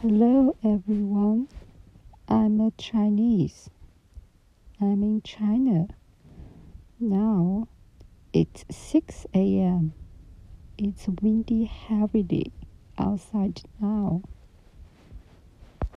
Hello everyone. I'm a Chinese. I'm in China. Now it's 6 a.m. It's windy heavily outside now.